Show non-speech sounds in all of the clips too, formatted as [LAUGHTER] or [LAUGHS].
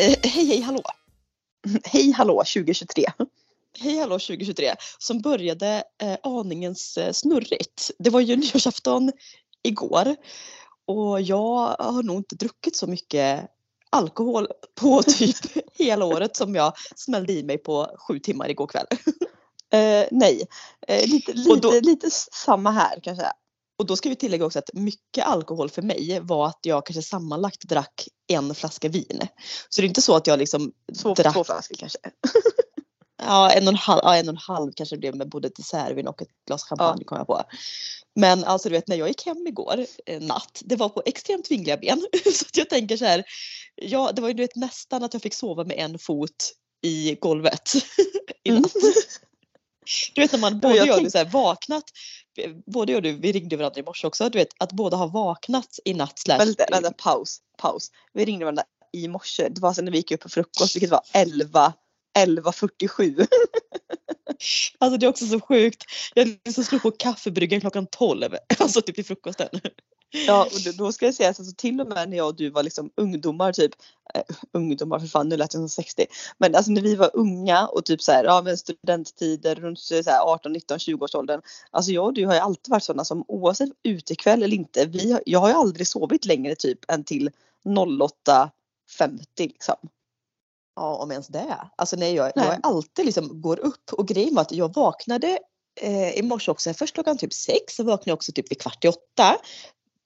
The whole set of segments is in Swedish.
[LAUGHS] Hej hej hallå! Hej hallå 2023. Hej hallå 2023 som började eh, aningens eh, snurrigt. Det var ju [LAUGHS] nyårsafton igår och jag har nog inte druckit så mycket alkohol på [LAUGHS] typ hela året som jag smällde i mig på sju timmar igår kväll. Eh, nej, eh, lite, lite, då- lite samma här kan jag säga. Och då ska vi tillägga också att mycket alkohol för mig var att jag kanske sammanlagt drack en flaska vin. Så det är inte så att jag liksom Två, drack två flaskor kanske. [LAUGHS] Ja en och en halv, ja, en och en halv kanske det blev med både dessertvin och ett glas champagne kom jag på. Men alltså du vet när jag gick hem igår eh, natt, det var på extremt vingliga ben. [LAUGHS] så att jag tänker så här, ja det var ju du vet, nästan att jag fick sova med en fot i golvet [LAUGHS] i natt. Du vet när man både jag jag och du så här, vaknat, eh, både jag och du, vi ringde varandra i morse också, du vet att båda har vaknat i natt slash Vänta, vänta, paus, paus. Vi ringde varandra i morse. Det var sen när vi gick upp på frukost vilket var 11 11.47. Alltså det är också så sjukt. Jag liksom slog på kaffebryggan klockan 12, [LAUGHS] alltså typ i frukosten. Ja, och då, ska jag säga att alltså, till och med när jag och du var liksom ungdomar typ, eh, ungdomar för fan nu lät jag som 60. Men alltså när vi var unga och typ så här, ja men studenttider runt så här, 18, 19, 20 års åldern. Alltså jag och du har ju alltid varit sådana som oavsett utekväll eller inte, vi har, jag har ju aldrig sovit längre typ än till 08.50 liksom. Ja, om ens det. Alltså nej, jag, Nej. jag alltid liksom går upp och grejen var att jag vaknade eh, i morse också, först klockan typ sex, så vaknade jag också typ vid kvart i åtta.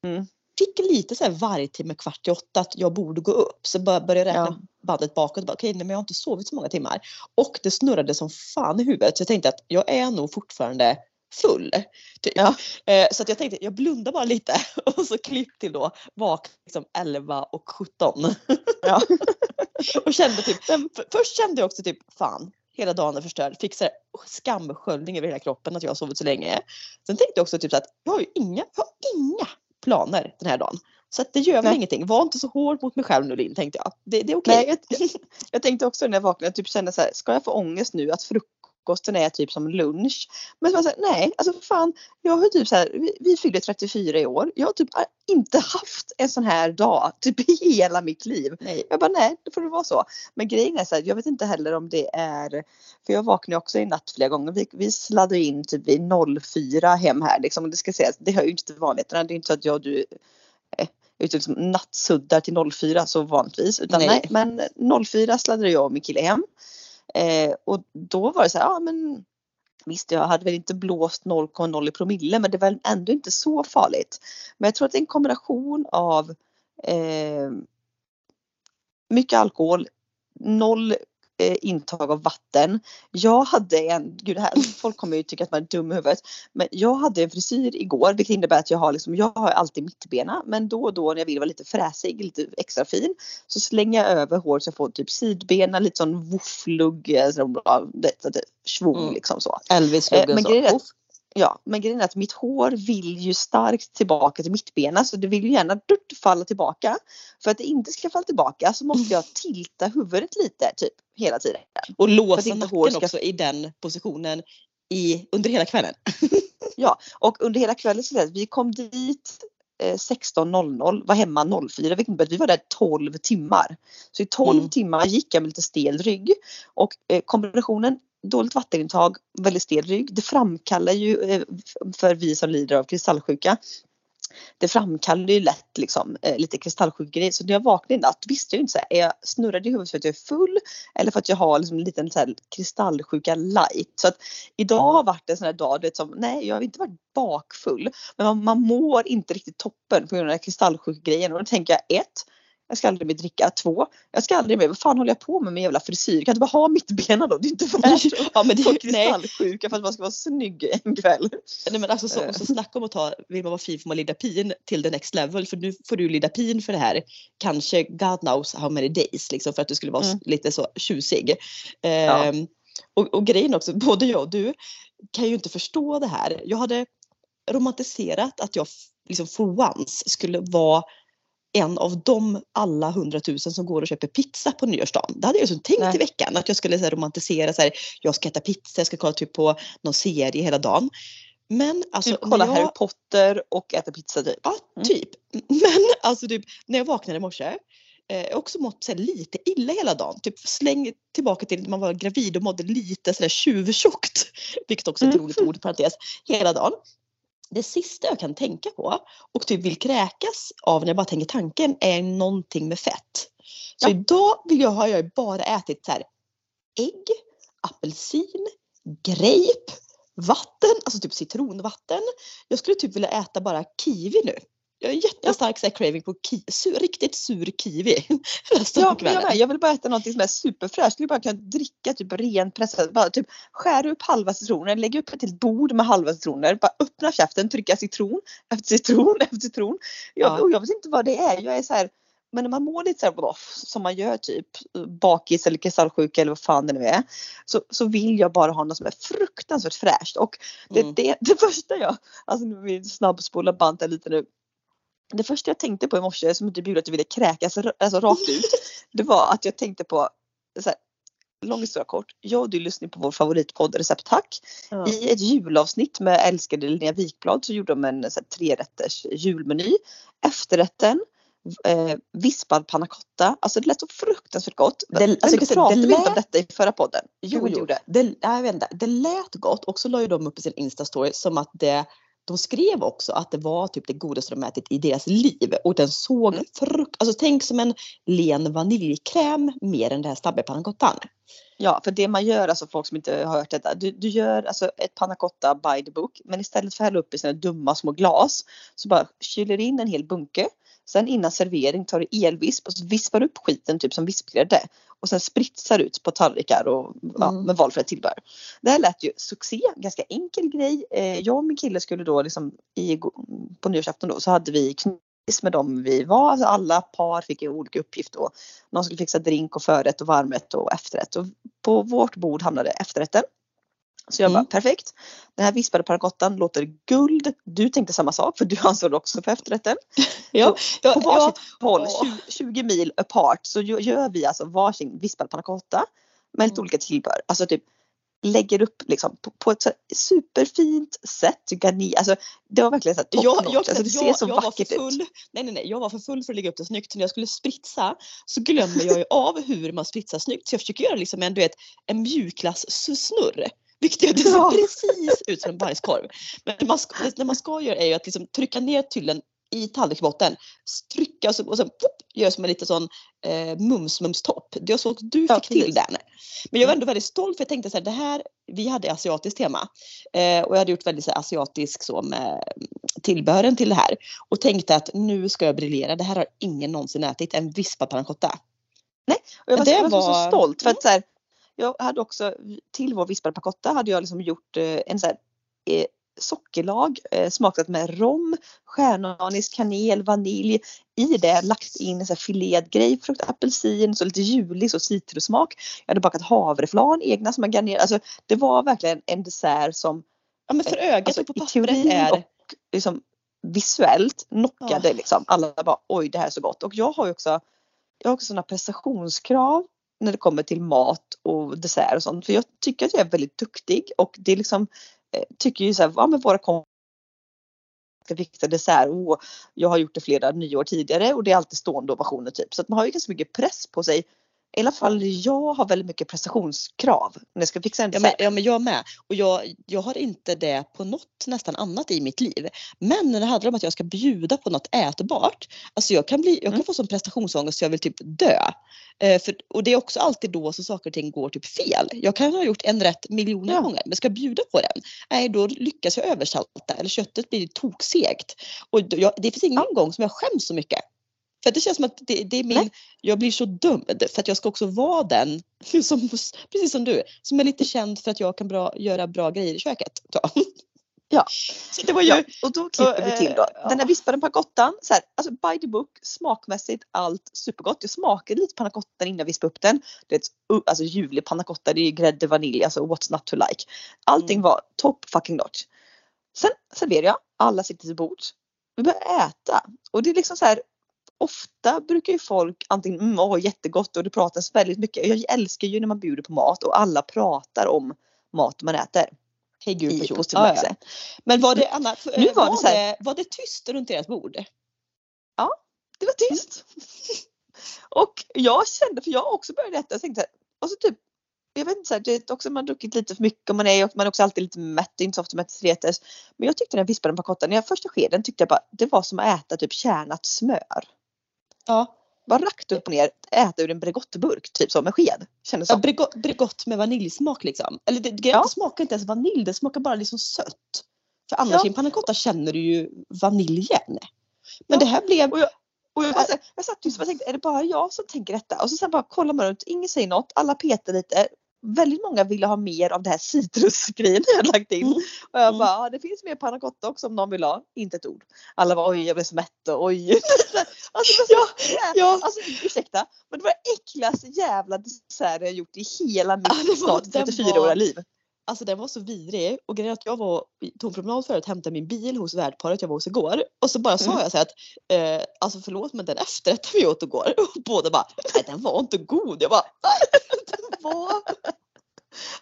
Mm. Fick lite så här varje timme kvart i åtta att jag borde gå upp. Så bör- började jag räkna Ja. bandet bakåt okej, nej, men jag har inte sovit så många timmar. Och det snurrade som fan i huvudet så jag tänkte att jag är nog fortfarande full. Typ. Ja. Eh, så att jag tänkte jag blundar bara lite [LAUGHS] och så klipp till då vakna liksom 11 och 17. Ja. [LAUGHS] och kände typ, för, först kände jag också typ fan hela dagen är förstörd. Fick så här skamsköljning över hela kroppen att jag har sovit så länge. Sen tänkte jag också typ så att jag har ju inga, jag har inga planer den här dagen. Så att det gör Nej. ingenting. Var inte så hård mot mig själv nu Linn tänkte jag. Det, det är okej. Nej, jag, [LAUGHS] jag, tänkte också när jag vaknade, typ känna så här, ska jag få ångest nu att frukosten är typ som lunch? Men så så här, nej, alltså fan, jag har typ så här, vi, vi fyller 34 i år. Jag har typ inte haft en sån här dag typ i hela mitt liv. Nej. Jag bara nej, då får det vara så. Men grejen är så här, jag vet inte heller om det är, för jag vaknade också i natt flera gånger. Vi, vi sladdade in typ vid 04 hem här liksom. Och det ska sägas, det hör ju inte till vanligheterna. Det är inte så att jag och du eh, ute liksom nattsuddar till 04 så vanligtvis. Utan Nej. nej, men 04 sladdade jag och min kille hem. Eh, och då var det så här, ja men Visst, jag hade väl inte blåst 0,0 i promille men det var ändå inte så farligt. Men jag tror att det är en kombination av eh, mycket alkohol, noll eh, intag av vatten. Jag hade en, gud här, [LAUGHS] folk kommer ju tycka att man är dum i huvudet. Men jag hade en frisyr igår vilket innebär att jag har liksom, jag har alltid mittbena men då och då när jag vill vara lite fräsig, lite extra fin så slänger jag över hår så jag får typ sidbena, lite sån våfflugg, eh, svung Mm. liksom så. Elvis Eh, så. Ja, men grejen är att mitt hår vill ju starkt tillbaka till mittbena så det vill ju gärna dutt, falla tillbaka. För att det inte ska falla tillbaka så måste jag tilta huvudet lite typ hela tiden. Och låsa nacken ska- också i den positionen i, under hela kvällen. [LAUGHS] Ja, och under hela kvällen så att vi kom dit eh, 16.00, var hemma 04, vilket innebär att vi var där 12 timmar. Så i 12 Mm. timmar gick jag med lite stel rygg och eh, kombinationen dåligt vattenintag, väldigt stel rygg, det framkallar ju eh, för vi som lider av kristallsjuka det framkallar ju lätt liksom, eh, lite kristallsjukegrejer. Så när jag vaknade i natt visste jag ju inte så här, är jag snurrad i huvudet för att jag är full eller för att jag har liksom en liten så här, kristallsjuka light. Så att idag har varit en sån här dag, du vet, som, nej jag har inte varit bakfull men man, man mår inte riktigt toppen på grund av kristallsjukegrejen. och då tänker jag ett jag ska aldrig mer dricka. Två, jag ska aldrig mer, vad fan håller jag på med med jävla frisyr? Kan du bara ha mitt bena då? Det är inte värt ja, men det, kristallsjuka för att man ska vara snygg en kväll. nej men alltså så, Eh. så snacka om att ta, vill man vara fin får man lidapin till the next level för nu får du lidapin för det här. Kanske God knows how many days liksom för att du skulle vara Mm. lite så tjusig. Ehm, och, och grejen också, [LAUGHS] både jag och du kan ju inte förstå det här. Jag hade romantiserat att jag liksom for once skulle vara en av de alla hundratusen som går och köper pizza på nyårsdagen. Det hade jag liksom tänkt Nej. i veckan att jag skulle så här, romantisera så här, jag ska äta pizza, jag ska kolla typ på någon serie hela dagen. Men alltså Typ kolla jag, Harry Potter och äta pizza typ. Ja, Mm. typ. [LAUGHS] Men alltså typ när jag vaknade i morse eh, också mått så lite illa hela dagen. Typ släng tillbaka till när man var gravid och mådde lite sådär tjuvtjockt. Vilket också är ett Mm. roligt ord, parentes, hela dagen. Det sista jag kan tänka på och typ vill kräkas av när jag bara tänker tanken är någonting med fett. Så Ja. idag vill jag, har jag bara ätit så här, ägg, apelsin, grape, vatten, alltså typ citronvatten. Jag skulle typ vilja äta bara kiwi nu. Jag en jättestark här, craving på ki- sur, riktigt sur kiwi [LAUGHS] resten Ja, av jag, med. jag vill bara äta något som är superfräscht. Jag skulle bara kunna dricka typ ren pressad, bara typ skära upp halva citronen, lägga upp ett helt bord med halva citroner, bara öppna käften, trycka citron efter citron [LAUGHS] efter citron. Jag, Ja. jag vet inte vad det är. Jag är så här, men när man mår lite så här off, som man gör typ bakis eller kristallsjuka eller vad fan det nu är. Så, så vill jag bara ha något som är fruktansvärt fräscht. Och det, Mm. det, [LAUGHS] det första jag, alltså nu vill vi snabbspola bandet lite nu. Det första jag tänkte på i morse som inte bjuder att jag ville kräkas alltså rakt ut. [LAUGHS] Det var att jag tänkte på, så här, lång historia kort. Jag och du lyssnade på vår favoritpodd Recept Tack. Ja. I ett julavsnitt med älskade Linnea Wikblad så gjorde de en så här, trerätters julmeny. Efterrätten eh, vispad panna cotta. Alltså det lät så fruktansvärt gott. Det- alltså, Men pratade det vi inte om lät- detta i förra podden? Jo, jo. gjorde. Det, nej, jag vet inte, det lät gott och så la ju de upp i sin instastory som att det de skrev också att det var typ det godaste de ätit i deras liv och den såg Mm. frukt, alltså tänk som en len vaniljkräm mer än det här stabbiga pannacottan. Ja, för det man gör, alltså folk som inte har hört detta. Du, du gör alltså ett panna cotta by the book. Men istället för att hälla upp i sina dumma små glas så bara kyler in en hel bunke. Sen innan servering tar du elvisp och så vispar du upp skiten typ som vispgrädde. Och sen spritsar ut på tallrikar och ja, Mm. med valfritt tillbehör. Det här lät ju succé, ganska enkel grej. Eh, jag och min kille skulle då liksom i, på nyårsafton då så hade vi knytis med dem vi var. Alltså alla par fick en olika uppgift då. Någon skulle fixa drink och förrätt och varmrätt och efterrätt. Och på vårt bord hamnade efterrätten. Så jag bara Mm. perfekt. Den här vispade panacottan låter guld. Du tänkte samma sak för du ansvarade också för efterrätten. [LAUGHS] Ja, ja, På varsitt håll, ja. 20, 20 mil apart så gö- gör vi alltså varsin vispad pannacotta med lite Mm. olika tillbehör. Alltså typ lägger upp liksom på, på ett superfint sätt. Garni, alltså det var verkligen så här top Jag, jag, Alltså det ser jag, så jag var för vackert ut. full. Nej, nej, nej. Jag var för full för att lägga upp det snyggt. När jag skulle spritsa så glömmer jag ju [LAUGHS] av hur man spritsar snyggt. Så jag försöker göra liksom en, du vet, en mjukglass-snurr. Vilket gör att det ser precis ut som en bajskorv. Men det man ska, det, man ska göra är ju att liksom trycka ner tyllen i tallriksbotten. Trycka och, så, och sen pop, gör som en liten sån eh, mums-mums-topp. Jag såg att du Ja, fick till den. Men jag var ändå väldigt stolt för jag tänkte så här, det här, vi hade asiatiskt tema. Eh, och jag hade gjort väldigt så här, asiatisk så med tillbehören till det här. Och tänkte att nu ska jag briljera. Det här har ingen någonsin ätit. En vispad pannacotta. Och jag var, Det så, jag var så stolt för Mm. att så här, jag hade också till vår vispade pannacotta hade jag liksom gjort eh, en så här, eh, sockerlag eh, smakat med rom, stjärnanis, kanel, vanilj. I det lagt in en så filead grapefrukt, apelsin, så lite julig så citrussmak. Jag hade bakat havreflarn egna som man garnerade. Alltså det var verkligen en dessert som Ja men för ögat alltså, och på pappret är och liksom visuellt knockade Ja. liksom. Alla bara oj det här är så gott. Och jag har ju också, jag har också sådana prestationskrav när det kommer till mat och dessert och sånt. För jag tycker att jag är väldigt duktig och det är liksom eh, tycker ju så här, ja men våra kompisar ska fixa dessert. Oh, jag har gjort det flera nyår tidigare och det är alltid stående ovationer typ. Så att man har ju ganska mycket press på sig. I alla fall jag har väldigt mycket prestationskrav när jag ska fixa en Ja men, ja men jag med. Och jag, jag har inte det på något nästan annat i mitt liv. Men när det handlar om att jag ska bjuda på något ätbart. Alltså jag kan, bli, jag kan Mm. få sån prestationsångest så jag vill typ dö. Eh, för, och det är också alltid då så saker och ting går typ fel. Jag kan ha gjort en rätt miljoner Ja. gånger men ska jag bjuda på den. Nej då lyckas jag översalta eller köttet blir toksegt. Och jag, det finns ingen gång som jag skäms så mycket. För det känns som att det, det är min, Nej. jag blir så dömd för att jag ska också vara den, [LAUGHS] som, precis som du, som är lite känd för att jag kan bra, göra bra grejer i köket. Så. Ja. Så det var ju, Ja, och då klipper och, vi till då. eh, Den här vispade panacottan, så här, alltså by the book, smakmässigt allt supergott. Jag smakade lite panacottan innan jag vispade upp den. Det är ett, alltså ljuvlig pannacotta, det är ju grädde, vanilj, alltså what's not to like. Allting Mm. var top fucking notch. Sen serverar jag, alla sitter till bords. Vi börjar äta och det är liksom så här Ofta brukar ju folk antingen mm, åh jättegott och det pratas väldigt mycket. Jag älskar ju när man bjuder på mat och alla pratar om mat man äter. hej gud i positiv Ja, ja. Men var det, Anna, för, Nu eh, var var, det så här- var det tyst runt deras bord? Det var tyst. [LAUGHS] Och jag kände, för jag också började äta, jag tänkte så här, och så typ jag vet inte, så här, det också man har druckit lite för mycket och man är, man är också alltid lite mätt, det är inte så ofta man äter retes. Men jag tyckte när jag vispade en pacotta, när jag första skeden tyckte jag bara det var som att äta typ kärnat smör. Ja. Bara rakt upp och ner, äta ur en Bregottburk typ så med sked. Kändes Ja. Bregott, Bregott med vaniljsmak liksom. Eller det, det, Ja. det smakar inte ens vanilj, det smakar bara liksom sött. För annars Ja. i en panna cotta känner du ju vaniljen. Men Ja. det här blev... Och jag, och jag, bara, jag satt just och tänkte, är det bara jag som tänker detta? Och så sen bara kollar man runt, ingen säger något, alla petar lite. Väldigt många ville ha mer av det här citrusgrejen jag lagt in. Mm. Och jag Mm. bara, ja, det finns mer panna cotta också om någon vill ha. Inte ett ord. Alla var oj jag blev så mätt och oj. [LAUGHS] alltså, så, ja. alltså ursäkta men det var äckligaste jävla dessert jag gjort i hela mitt Ja, snart den 34-åriga var- liv. Alltså den var så vidrig och grejen att jag var, tog en promenad förut, hämtade min bil hos värdparet jag var hos igår och så bara sa Mm. jag så här att eh, alltså förlåt men den efterrätten vi åt igår [LAUGHS] och båda bara nej den var inte god. Jag bara nej [LAUGHS] den var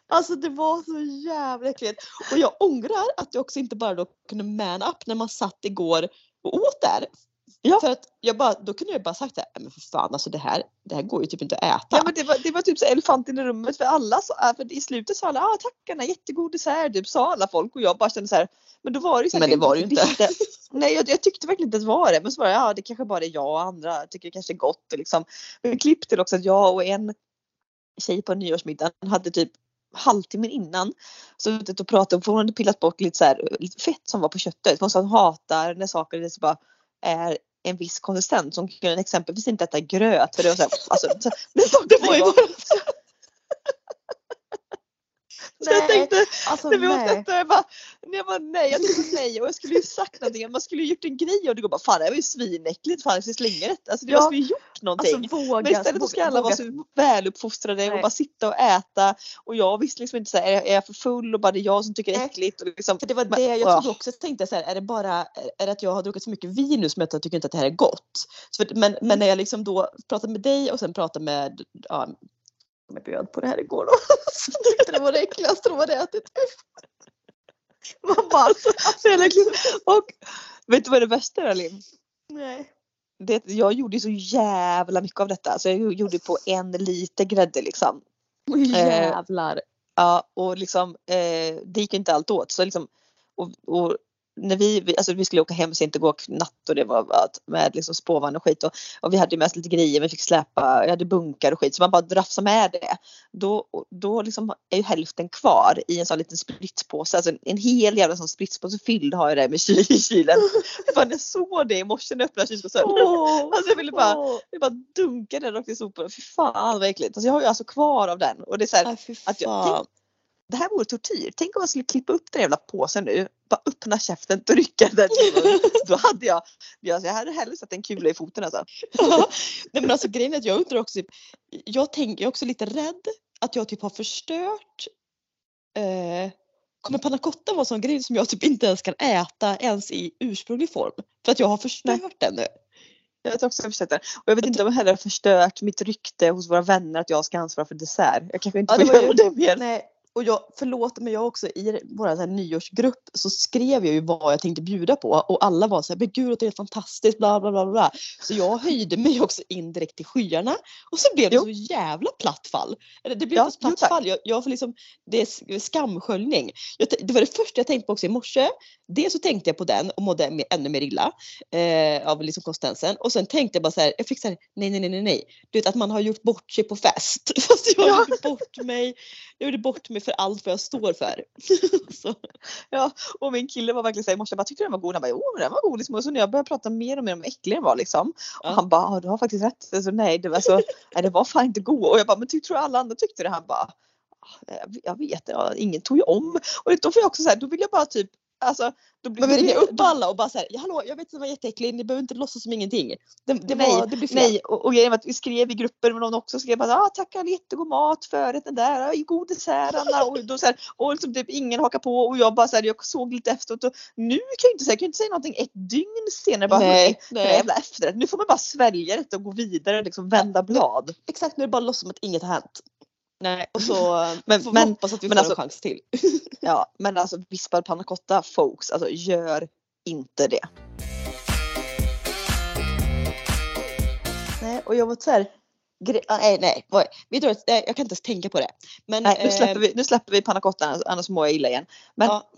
Alltså det var så jävla äckligt. Och jag ångrar att jag också inte bara då kunde man up när man satt igår och åt där. Ja. För att jag bara, då kunde jag bara sagt det här, men för fan alltså det här, det här går ju typ inte att äta. Ja men det var, det var typ så elefanten i rummet för alla sa, äh, för i slutet sa alla ah, tackarna jättegod dessert typ sa alla folk och jag bara kände så här men då var det ju så här, Men det var det ju inte. visste- [LAUGHS] Nej jag, jag tyckte verkligen inte att det var det men så var det ja det kanske bara är jag och andra tycker det kanske är gott och liksom. Men klipp till också att jag och en tjej på nyårsmiddagen hade typ halvtimmen innan suttit och pratat för hon hade pillat bort lite så här, lite fett som var på köttet. Hon sa hon hatar när saker är så bara är en viss konsistens. Hon kunde exempelvis inte äta gröt för det var så här, alltså, så, det, det var ju bara, så jag tänkte alltså, när vi åt nej. detta jag bara, nej, jag bara nej, jag tänkte nej och jag skulle ju sagt någonting. Man skulle ju gjort en grej och det går bara fan det här var ju svinäckligt, fan jag ska slänga det. Alltså det Ja. skulle ju gjort någonting. Alltså våga. Men istället så ska alla vara så väluppfostrade och Nej. bara sitta och äta. Och jag visste liksom inte så här, är jag- för full och bara det är jag som tycker det är Nej. äckligt. Och liksom, För det var det jag ja. trodde också. Tänkte så här, är det bara är- det att jag har druckit så mycket vin nu som jag tycker inte att det här är gott? Så men, men när jag liksom då pratade med dig och sen pratade med, ja, jag bjöd på det här igår då. [LAUGHS] Så tyckte det var det äckligaste de hade ätit. [LAUGHS] man bara, alltså, och vet du vad det värsta är Lim? Nej. Det, jag gjorde så jävla mycket av detta. Så jag gjorde på en liter grädde liksom. Jävlar. Ja, och liksom eh, det gick inte allt åt. Så liksom, och, och när vi, vi, alltså vi skulle åka hem sent igår natt och det var med liksom spårvagn och skit och, och vi hade med oss lite grejer, vi fick släpa, jag hade bunkar och skit så man bara drafsade med det. Då, då liksom är ju hälften kvar i en sån liten spritspåse, alltså en, en hel jävla sån spritspåse fylld har jag det med kyl, i kylen. [LAUGHS] Fan jag såg det i morse när jag öppnade kylskåpsdörren. Alltså jag ville bara, Åh. jag bara dunka den rakt i soporna. Fy fan vad äckligt. Alltså jag har ju alltså kvar av den och det är så här, fy att jag-. Det här vore tortyr. Tänk om man skulle klippa upp den jävla påsen nu, bara öppna käften och rycka den. [LAUGHS] Då hade jag, jag jag hade hellre satt en kula i foten alltså. Nej men alltså grejen är att jag undrar också, jag tänker jag är också lite rädd att jag typ har förstört eh, Kommer panna cotta vara en sån grej som jag typ inte ens kan äta ens i ursprunglig form? För att jag har förstört den nu. Jag har också försökt det. Och jag vet inte om jag heller har förstört mitt rykte hos våra vänner att jag ska ansvara för dessert. Jag kanske inte Ja, får det var ju- göra det mer. Nej, och jag, förlåt men jag också i vår så nyårsgrupp så skrev jag ju vad jag tänkte bjuda på och alla var så här, men gud det är fantastiskt bla bla bla bla. Så jag höjde mig också indirekt till skyarna och så blev det Jo. så jävla platt fall. Det blev Ja, så platt fall, jag, jag får liksom, det är skamsköljning. Jag, det var det första jag tänkte på också i morse. Dels så tänkte jag på den och mådde ännu- ännu mer illa eh, av liksom konsistensen. Och sen tänkte jag bara så här, jag fick så här, nej nej nej nej nej. Du vet att man har gjort bort sig på fest. [LAUGHS] Fast jag Ja. gjorde bort mig. Jag gjorde bort mig för allt vad jag står för. [LAUGHS] så, Och min kille var verkligen såhär i morse, bara tyckte den var god? Han bara, jo den var god liksom. Och så när jag började prata mer och mer om äcklig den var liksom. Ja. Och han bara, "Ja, du har faktiskt rätt. Alltså, nej, det var, så, [LAUGHS] nej, det var fan inte god. Och jag bara, men ty, tror alla andra tyckte det? Han bara, "Ah, jag, vet ja, ingen tog ju om. Och då får jag också säga, då vill jag bara typ Alltså, då blir vill ringa upp alla och bara säga, ja, hallå jag vet att det var jätteäcklig, ni behöver inte låtsas som ingenting. Det, det, Nej, var, det blir fel. Nej, och, och grejen var att vi skrev i grupper med någon också skrev att ah, tack all jättegod mat, förrätten där, ah, god dessert Anna. Och, då, så här, och liksom, typ, ingen hakar på och jag bara så här, jag såg lite efteråt och nu kan jag inte säga, jag kan inte säga någonting ett dygn senare bara Nej, "Hörni, den här nej. jävla efterrätt, nu får man bara svälja det och gå vidare och liksom vända blad. Exakt, nu är det bara låtsas som att inget har hänt. Nej. Och så [LAUGHS] Men- får men- hoppas att vi men får alltså- en chans till. [LAUGHS] Ja, men alltså vispad panna cotta folks, alltså gör inte det. Nej, och jag var så här, nej, nej, vi drar, jag kan inte ens tänka på det. Men, nej, nu släpper vi, nu släpper vi pannacottan annars mår jag illa igen. Men, ja.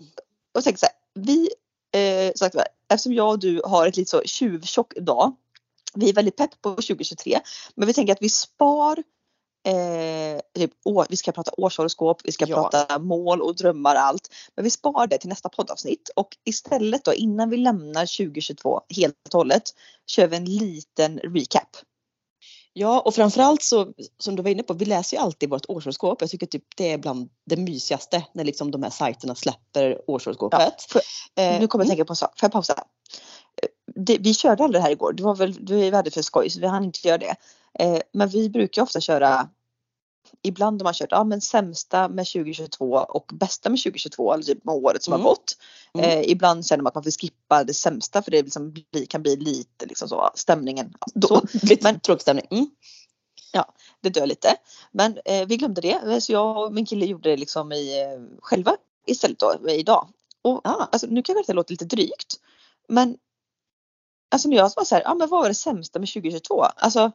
och tänk så här, vi, eh, sagt, eftersom jag och du har ett lite så tjuvtjock dag. Vi är väldigt pepp på 2023 men vi tänker att vi spar Eh, typ, å, vi ska prata årshoroskop, vi ska ja. prata mål och drömmar allt. Men vi sparar det till nästa poddavsnitt och istället då innan vi lämnar 2022 helt och hållet kör vi en liten recap. Ja och framförallt så som du var inne på, vi läser ju alltid vårt årshoroskop. Jag tycker typ det är bland det mysigaste när liksom de här sajterna släpper årshoroskopet. Ja, eh, nu kommer jag mm. tänka på en sak, får jag pausa? Eh, det, vi körde aldrig det här igår, det var väl, vi hade för skoj så vi hann inte göra det. Eh, men vi brukar ofta köra Ibland har man kört ja, men sämsta med 2022 och bästa med 2022, eller typ med året som mm. har gått. Mm. Eh, ibland känner man att man får skippa det sämsta för det liksom bli, kan bli lite liksom så, stämningen. Så, [LAUGHS] men, tråkig stämning. Mm. Ja, det dör lite. Men eh, vi glömde det så jag och min kille gjorde det liksom i, eh, själva istället då idag. Och ah. alltså, nu kanske det låter lite drygt. Men alltså när jag var så här, ja men vad var det sämsta med 2022? Alltså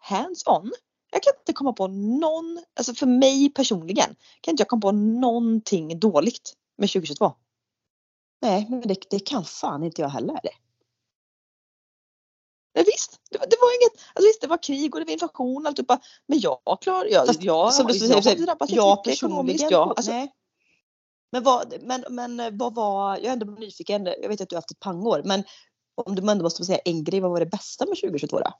hands on. Jag kan inte komma på någon, alltså för mig personligen, kan inte jag komma på någonting dåligt med 2022. Nej, men det, det kan fan inte jag heller. Nej, visst, det, det, var inget, alltså visst det var krig och det var inflation och alltihopa. Men jag klarar, jag, Fast, jag, som du jag, jag, drabbats jag personligen. Ja, alltså, nej. Men vad, men, men vad var, jag är ändå nyfiken, jag vet att du har haft ett pangår, men om du ändå måste säga en grej, vad var det bästa med 2022 då?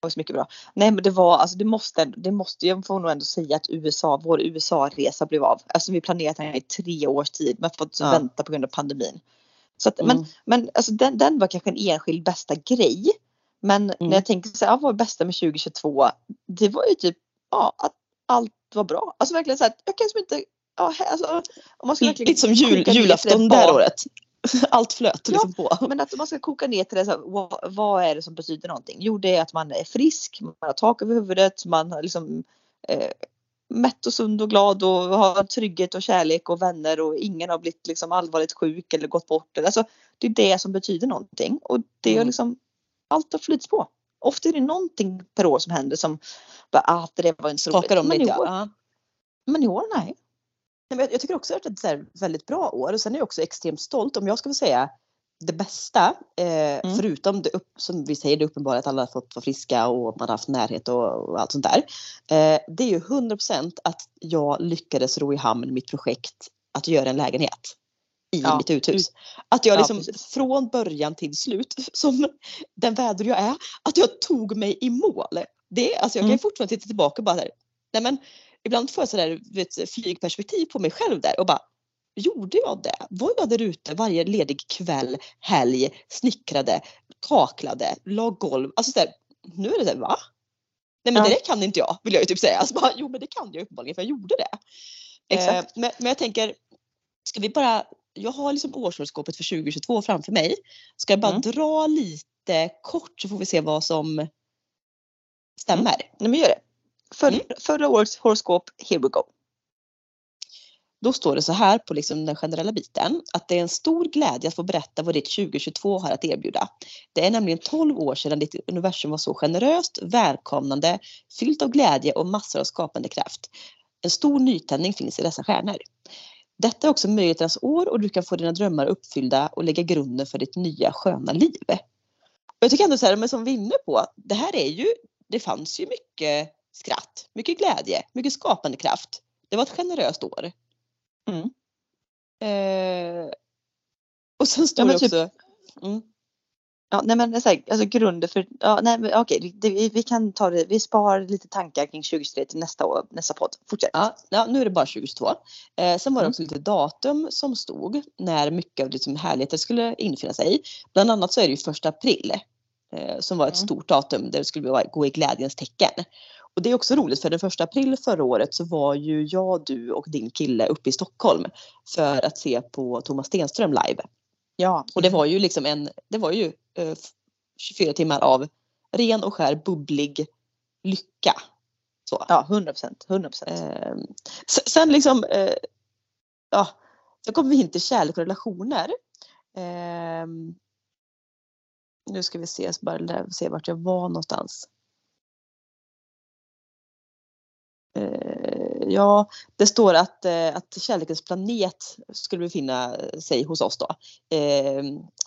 Var så mycket bra. Nej men det var alltså det måste, det måste jag får nog ändå säga att USA, vår USA-resa blev av. Alltså vi planerat den i tre års tid men fått ja. vänta på grund av pandemin. Så att, mm. Men, men alltså den, den var kanske en enskild bästa grej. Men mm. när jag tänker så här, vad var bästa med 2022? Det var ju typ ja, att allt var bra. Alltså verkligen så här, jag kan som inte Ja, alltså, om man ska Lite som jul, julafton det här året. [LAUGHS] Allt flöt liksom ja, på. Men att man ska koka ner till det, så här, vad, vad, är det som betyder någonting? Jo det är att man är frisk, man har tak över huvudet, man har liksom eh, mätt och sund och glad och har trygghet och kärlek och vänner och ingen har blivit liksom allvarligt sjuk eller gått bort. Alltså, det är det som betyder någonting och det är mm. liksom allt har flytts på. Ofta är det någonting per år som händer som bara, ah, det var inte så roligt. Men, lite, ja. men i år nej. Jag tycker också att det är ett väldigt bra år och sen är jag också extremt stolt om jag ska få säga det bästa, eh, mm. förutom det upp, som vi säger det uppenbara att alla har fått vara friska och man har haft närhet och, och allt sånt där. Eh, det är ju 100% att jag lyckades ro i hamn mitt projekt att göra en lägenhet i ja. mitt uthus. Att jag liksom ja, från början till slut, [LAUGHS] som den väder jag är, att jag tog mig i mål. Det, alltså jag kan mm. fortfarande titta tillbaka och bara här, nej men ibland får jag sådär vet, flygperspektiv på mig själv där och bara Gjorde jag det? Var jag där ute varje ledig kväll, helg, snickrade, kaklade, la golv? Alltså sådär, nu är det såhär, va? Nej men ja. det kan inte jag, vill jag ju typ säga. Alltså bara, jo men det kan jag uppenbarligen för jag gjorde det. Exakt. Eh, men, men jag tänker, ska vi bara, jag har liksom årshoroskopet för 2022 framför mig. Ska jag bara mm. dra lite kort så får vi se vad som stämmer. Mm. Nej men gör det. För, mm. Förra årets horoskop, here we go. Då står det så här på liksom den generella biten att det är en stor glädje att få berätta vad ditt 2022 har att erbjuda. Det är nämligen 12 år sedan ditt universum var så generöst, välkomnande, fyllt av glädje och massor av skapande kraft. En stor nytändning finns i dessa stjärnor. Detta är också möjligheternas år och du kan få dina drömmar uppfyllda och lägga grunden för ditt nya sköna liv. Jag tycker ändå så här, men som vi är inne på, det här är ju, det fanns ju mycket skratt, mycket glädje, mycket skapande kraft. Det var ett generöst år. Mm. Eh, och sen står ja, det typ också... Typ, mm. Ja, nej men så här, alltså grunden för, ja, nej men okej, det, vi, vi kan ta det, vi spar lite tankar kring 2023 till nästa år, nästa podd. Fortsätt. Ja, ja nu är det bara 2022. Eh, sen var det mm. också lite datum som stod när mycket av det som härligheter skulle infinna sig. Bland annat så är det ju första april eh, som var ett mm. stort datum där det skulle gå i glädjens tecken. Och det är också roligt för den första april förra året så var ju jag, du och din kille uppe i Stockholm för att se på Thomas Stenström live. Ja. Och det var ju liksom en, det var ju eh, 24 timmar av ren och skär bubblig lycka. Så. Ja, 100 procent. 100 Eh, sen liksom, eh, ja, så kommer vi in till kärlek och relationer. Ehm, nu ska vi se, bara se vart jag var någonstans. Ja, det står att, eh, att kärlekens planet skulle befinna sig hos oss då. Eh,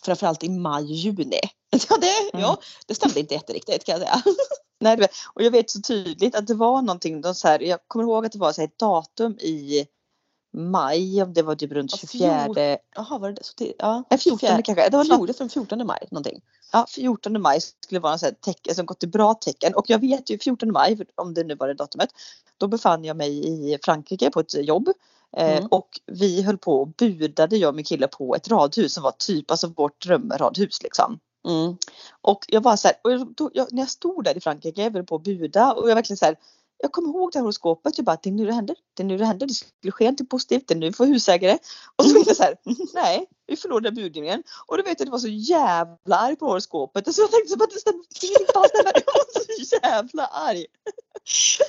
framförallt i maj-juni. [LAUGHS] Ja det, mm. ja, det stämde inte jätteriktigt kan jag säga. [LAUGHS] Nej, och jag vet så tydligt att det var någonting, de så här, jag kommer ihåg att det var så här, ett datum i maj, om det var typ runt 24. Jaha, var det så till, ja, 14 kanske. Det var 14, 14 maj någonting. Ja, 14 maj skulle vara en tecken som gått till bra tecken och jag vet ju 14 maj, om det nu var det datumet, då befann jag mig i Frankrike på ett jobb eh, mm. och vi höll på och budade jag och min kille på ett radhus som var typ alltså vårt drömradhus liksom. Mm. Och jag var så här, och då, jag, när jag stod där i Frankrike, jag höll på att buda och jag verkligen så här, jag kommer ihåg det här horoskopet, jag bara det är nu det händer, det är nu det händer, det skulle ske något positivt, det är nu vi får husägare. Och så tänkte jag så här, [LAUGHS] nej vi förlorade budgivningen. Och då vet jag att jag var så jävla arg på horoskopet. Så jag tänkte så att det stämmer, inte alls stämmer. [LAUGHS] Jag var så jävla arg. [LAUGHS]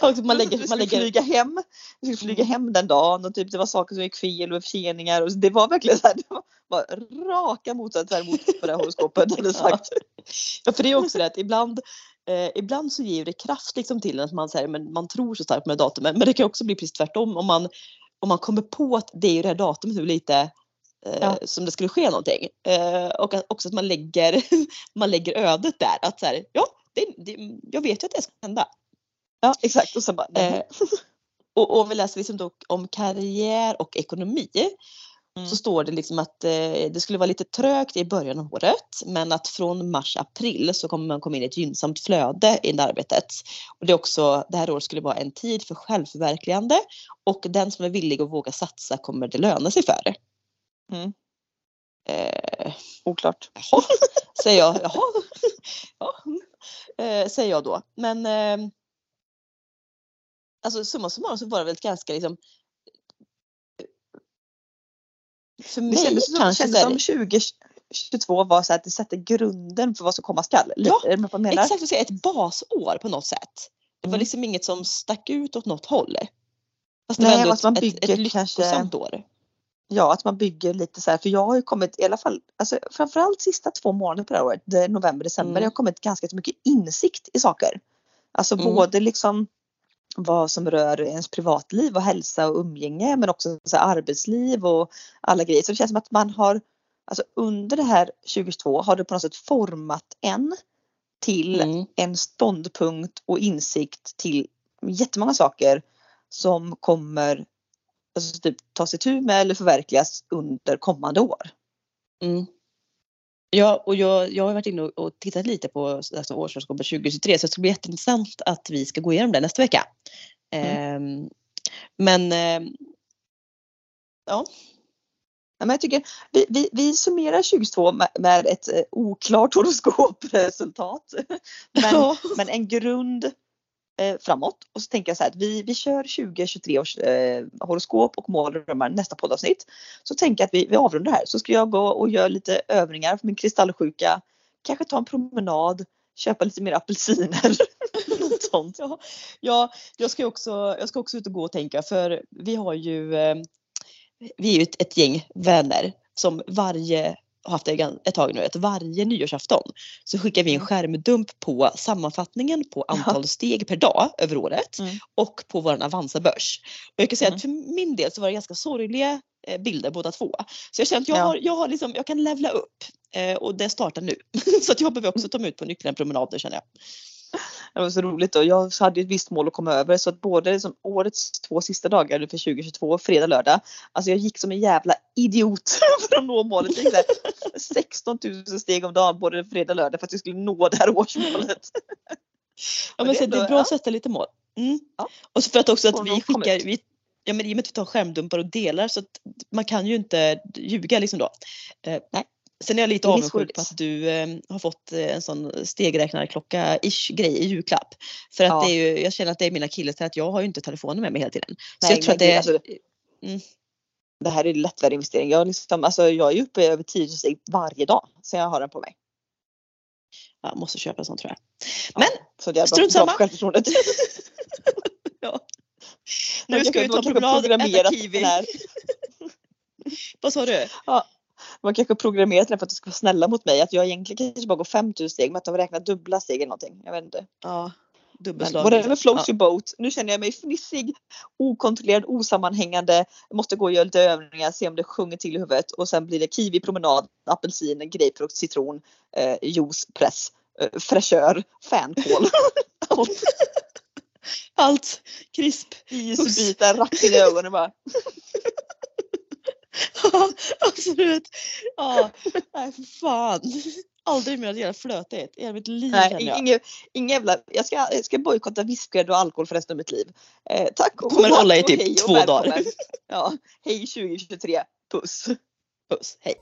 Alltså man lägger, man lägger... flyga hem. Vi skulle flyga hem den dagen och typ det var saker som gick fel och förseningar och det var verkligen så här, det var, var raka motsatsen mot vad det här horoskopet hade sagt. Ja för det är också det att ibland Eh, ibland så ger det kraft liksom till en att man, säger, men man tror så starkt det datumet. Men det kan också bli precis tvärtom om man, om man kommer på att det är ju det här datumet nu lite eh, ja. som det skulle ske någonting. Eh, och att, också att man lägger, [LAUGHS] man lägger ödet där. Att så här, ja, det, det, jag vet ju att det ska hända. Ja exakt och så bara, eh, [LAUGHS] och, och vi läser liksom om karriär och ekonomi Mm. så står det liksom att eh, det skulle vara lite trögt i början av året men att från mars-april så kommer man komma in i ett gynnsamt flöde i det arbetet. Och det, är också, det här året skulle vara en tid för självförverkligande och den som är villig att våga satsa kommer det löna sig för. Mm. Eh, Oklart. [LAUGHS] Jaha, säger jag. Jaha. Ja, eh, säger jag då. Men eh, alltså summa summarum så var det väl ett ganska liksom för mig det kändes, kanske det kändes som 2022 var så att det sätter grunden för vad som komma skall. Ja, exakt, ett basår på något sätt. Det var mm. liksom inget som stack ut åt något håll. Fast det Nej, var ändå man bygger ett, ett lyckosamt kanske, år. Ja, att man bygger lite så här, för jag har ju kommit i alla fall, alltså framförallt sista två månaderna på det här året, november, december, mm. jag har kommit ganska mycket insikt i saker. Alltså mm. både liksom vad som rör ens privatliv och hälsa och umgänge men också så arbetsliv och alla grejer. Så det känns som att man har alltså under det här 2022 har det på något sätt format en till mm. en ståndpunkt och insikt till jättemånga saker som kommer alltså, typ, tas itu med eller förverkligas under kommande år. Mm. Ja, och jag, jag har varit inne och tittat lite på alltså, årsårsgåvan 2023 så det ska bli jätteintressant att vi ska gå igenom det nästa vecka. Mm. Eh, men eh, ja. Ja, men jag tycker vi, vi, vi summerar 2022 med, med ett eh, oklart horoskopresultat. [LAUGHS] Men, men en grund eh, framåt. Och så tänker jag så här att vi, vi kör 2023 års eh, horoskop och mål och drömmar nästa poddavsnitt. Så tänker jag att vi, vi avrundar här. Så ska jag gå och göra lite övningar för min kristallsjuka. Kanske ta en promenad, köpa lite mer apelsiner. [LAUGHS] Något sånt. Ja, ja jag, ska också, jag ska också ut och gå och tänka för vi har ju eh, vi är ju ett, ett gäng vänner som varje haft det ett tag nu, att varje nyårsafton så skickar vi en mm. skärmdump på sammanfattningen på antal steg per dag över året mm. och på vår Avanza-börs. Och jag kan säga mm. att för min del så var det ganska sorgliga eh, bilder båda två. Så jag känner att jag, ja. har, jag, har liksom, jag kan levla upp eh, och det startar nu. [LAUGHS] så att jag behöver också ta mig ut på nycklen promenader känner jag. Det var så roligt och jag hade ett visst mål att komma över så att både liksom årets två sista dagar för 2022, fredag, lördag. Alltså jag gick som en jävla idiot [LAUGHS] för att nå målet. Jag gick 16 000 steg om dagen både fredag och lördag för att jag skulle nå det här årsmålet. [LAUGHS] Ja men det, det är bra att sätta lite mål. Mm. Ja. Och så för att också att vi skickar, vi, ja men i och med att vi tar skärmdumpar och delar så att man kan ju inte ljuga liksom då. Eh, nej. Sen är jag lite avundsjuk på att du eh, har fått eh, en sån stegräknarklocka-ish grej i julklapp. För att ja. det är ju, jag känner att det är mina killar att jag har ju inte telefonen med mig hela tiden. Så Nej, jag tror att det är... Alltså, mm. Det här är lättare investering. Jag, liksom, alltså, jag är uppe över 10 steg varje dag sen jag har den på mig. Jag måste köpa en sån tror jag. Men [LAUGHS] ja, strunt samma. ja. Nu ska vi ta promenad, äta kiwi. [LAUGHS] Vad sa du? Ja. Man kanske programmerat den för att det ska vara snälla mot mig. Att jag egentligen kanske bara går 5000 steg men att de räknar dubbla steg eller någonting. Jag vet inte. Ja. Dubbelslag. whatever floats Ja. your boat. Nu känner jag mig fnissig, okontrollerad, osammanhängande. Jag måste gå och göra lite övningar, se om det sjunger till i huvudet. Och sen blir det kiwi, promenad, apelsin, grapefrukt, citron, eh, juice, press, eh, fräschör, fänkål. [LAUGHS] Allt. Allt krisp. Isbitar rakt in i ögonen bara. [LAUGHS] Alltså du vet. Ja, nej för fan. Aldrig mer att göra flötigt i hela mitt liv Nej, inget, inget jävla, jag ska, jag ska bojkotta vispgrädde och alkohol för resten av mitt liv. Eh, tack och Kommer hålla i typ två dagar. Ja, hej 2023. Puss. Puss, hej.